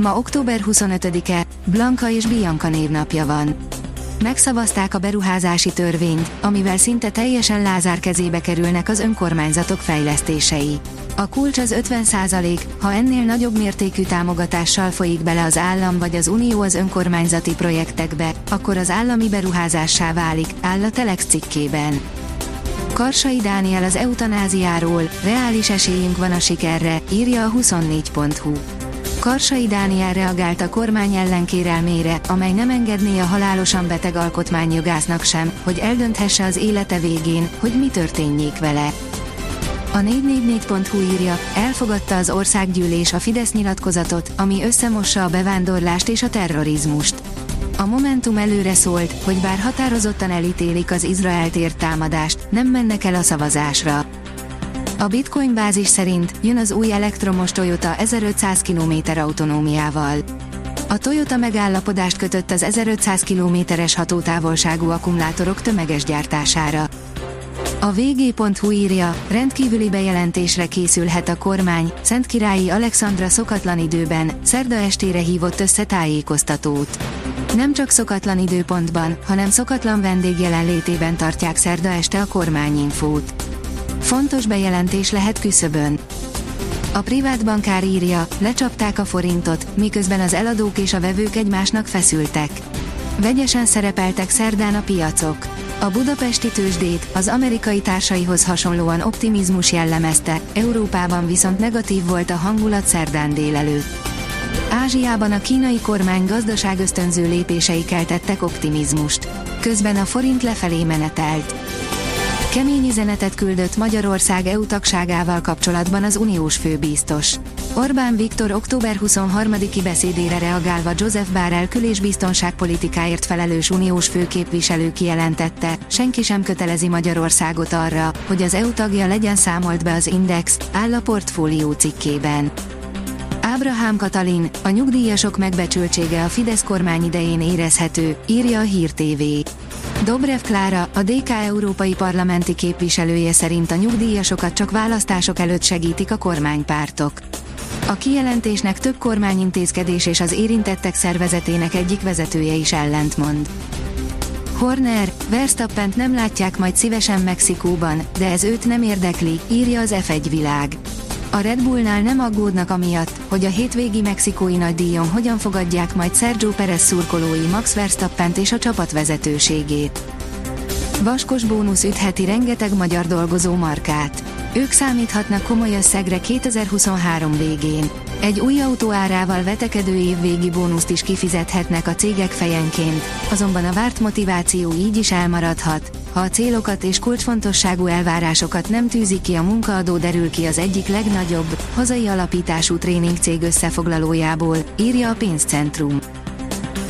Ma október 25-e, Blanka és Bianca névnapja van. Megszavazták a beruházási törvényt, amivel szinte teljesen Lázár kezébe kerülnek az önkormányzatok fejlesztései. A kulcs az 50% ha ennél nagyobb mértékű támogatással folyik bele az állam vagy az unió az önkormányzati projektekbe, akkor az állami beruházássá válik, áll a Telex cikkében. Karsai Dániel az eutanáziáról, reális esélyünk van a sikerre, írja a 24.hu. Karsai Dániel reagált a kormány ellenkérelmére, amely nem engedné a halálosan beteg alkotmányjogásznak sem, hogy eldönthesse az élete végén, hogy mi történjék vele. A 444.hu írja, elfogadta az országgyűlés a Fidesz nyilatkozatot, ami összemossa a bevándorlást és a terrorizmust. A Momentum előre szólt, hogy bár határozottan elítélik az Izraelt ért támadást, nem mennek el a szavazásra. A Bitcoin bázis szerint jön az új elektromos Toyota 1500 km autonómiával. A Toyota megállapodást kötött az 1500 km-es hatótávolságú akkumulátorok tömeges gyártására. A vg.hu írja, rendkívüli bejelentésre készülhet a kormány, Szentkirályi Alexandra szokatlan időben, szerda estére hívott össze tájékoztatót. Nem csak szokatlan időpontban, hanem szokatlan vendég jelenlétében tartják szerda este a kormányinfót. Fontos bejelentés lehet küszöbön. A privát bankár írja, lecsapták a forintot, miközben az eladók és a vevők egymásnak feszültek. Vegyesen szerepeltek szerdán a piacok. A budapesti tőzsdét az amerikai társaihoz hasonlóan optimizmus jellemezte, Európában viszont negatív volt a hangulat szerdán délelőtt. Ázsiában a kínai kormány gazdaságösztönző lépései keltettek optimizmust. Közben a forint lefelé menetelt. Kemény üzenetet küldött Magyarország EU tagságával kapcsolatban az uniós főbiztos. Orbán Viktor október 23-i beszédére reagálva Joseph Bárel kül- és biztonságpolitikáért felelős uniós főképviselő kijelentette, senki sem kötelezi Magyarországot arra, hogy az EU tagja legyen számolt be az Index, áll a portfólió cikkében. Ábrahám Katalin, a nyugdíjasok megbecsültsége a Fidesz kormány idején érezhető, írja a Hír TV. Dobrev Klára, a DK európai parlamenti képviselője szerint a nyugdíjasokat csak választások előtt segítik a kormánypártok. A kijelentésnek több kormányintézkedés és az érintettek szervezetének egyik vezetője is ellentmond. Horner, Verstappent nem látják majd szívesen Mexikóban, de ez őt nem érdekli, írja az F1 világ. A Red Bullnál nem aggódnak amiatt, hogy a hétvégi mexikói nagydíjon hogyan fogadják majd Sergio Perez szurkolói Max Verstappent és a csapat vezetőségét. Vaskos bónusz ütheti rengeteg magyar dolgozó markát. Ők számíthatnak komoly összegre 2023 végén. Egy új autó árával vetekedő évvégi bónuszt is kifizethetnek a cégek fejenként, azonban a várt motiváció így is elmaradhat, ha a célokat és kulcsfontosságú elvárásokat nem tűzik ki a munkaadó derül ki az egyik legnagyobb, hazai alapítású tréningcég összefoglalójából, írja a pénzcentrum.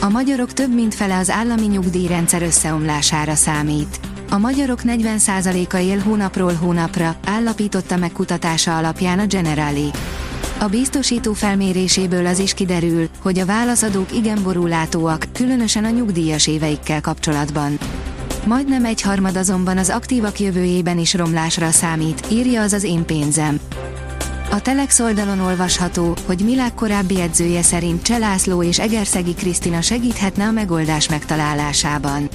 A magyarok több mint fele az állami nyugdíjrendszer összeomlására számít. A magyarok 40%-a él hónapról hónapra, állapította meg kutatása alapján a Generali. A biztosító felméréséből az is kiderül, hogy a válaszadók igen borulátóak, különösen a nyugdíjas éveikkel kapcsolatban. Majdnem egy harmad azonban az aktívak jövőjében is romlásra számít, írja az az én pénzem. A Telex oldalon olvasható, hogy Milák korábbi edzője szerint Cselászló és Egerszegi Krisztina segíthetne a megoldás megtalálásában.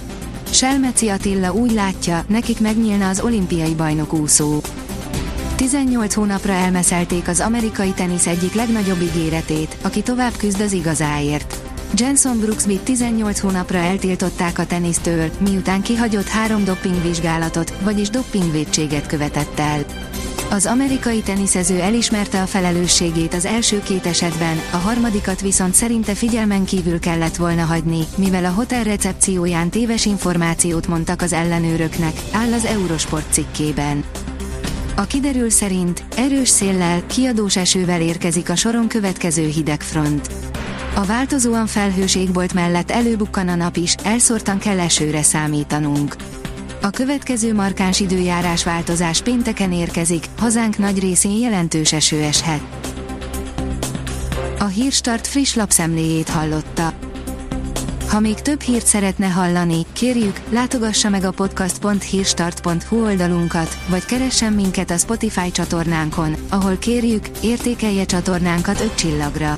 Selmeci Attila úgy látja, nekik megnyílna az olimpiai bajnok úszó. 18 hónapra elmeszelték az amerikai tenisz egyik legnagyobb ígéretét, aki tovább küzd az igazáért. Jenson Brooksby 18 hónapra eltiltották a tenisztől, miután kihagyott három dopingvizsgálatot, vagyis dopingvédséget követett el. Az amerikai teniszező elismerte a felelősségét az első két esetben, a harmadikat viszont szerinte figyelmen kívül kellett volna hagyni, mivel a hotel recepcióján téves információt mondtak az ellenőröknek, áll az Eurosport cikkében. A kiderül szerint erős széllel, kiadós esővel érkezik a soron következő hidegfront. A változóan felhős égbolt mellett előbukkan a nap is, elszórtan kell esőre számítanunk. A következő markáns időjárás változás pénteken érkezik, hazánk nagy részén jelentős eső eshet. A Hírstart friss lapszemléjét hallotta. Ha még több hírt szeretne hallani, kérjük, látogassa meg a podcast.hírstart.hu oldalunkat, vagy keressen minket a Spotify csatornánkon, ahol kérjük, értékelje csatornánkat 5 csillagra.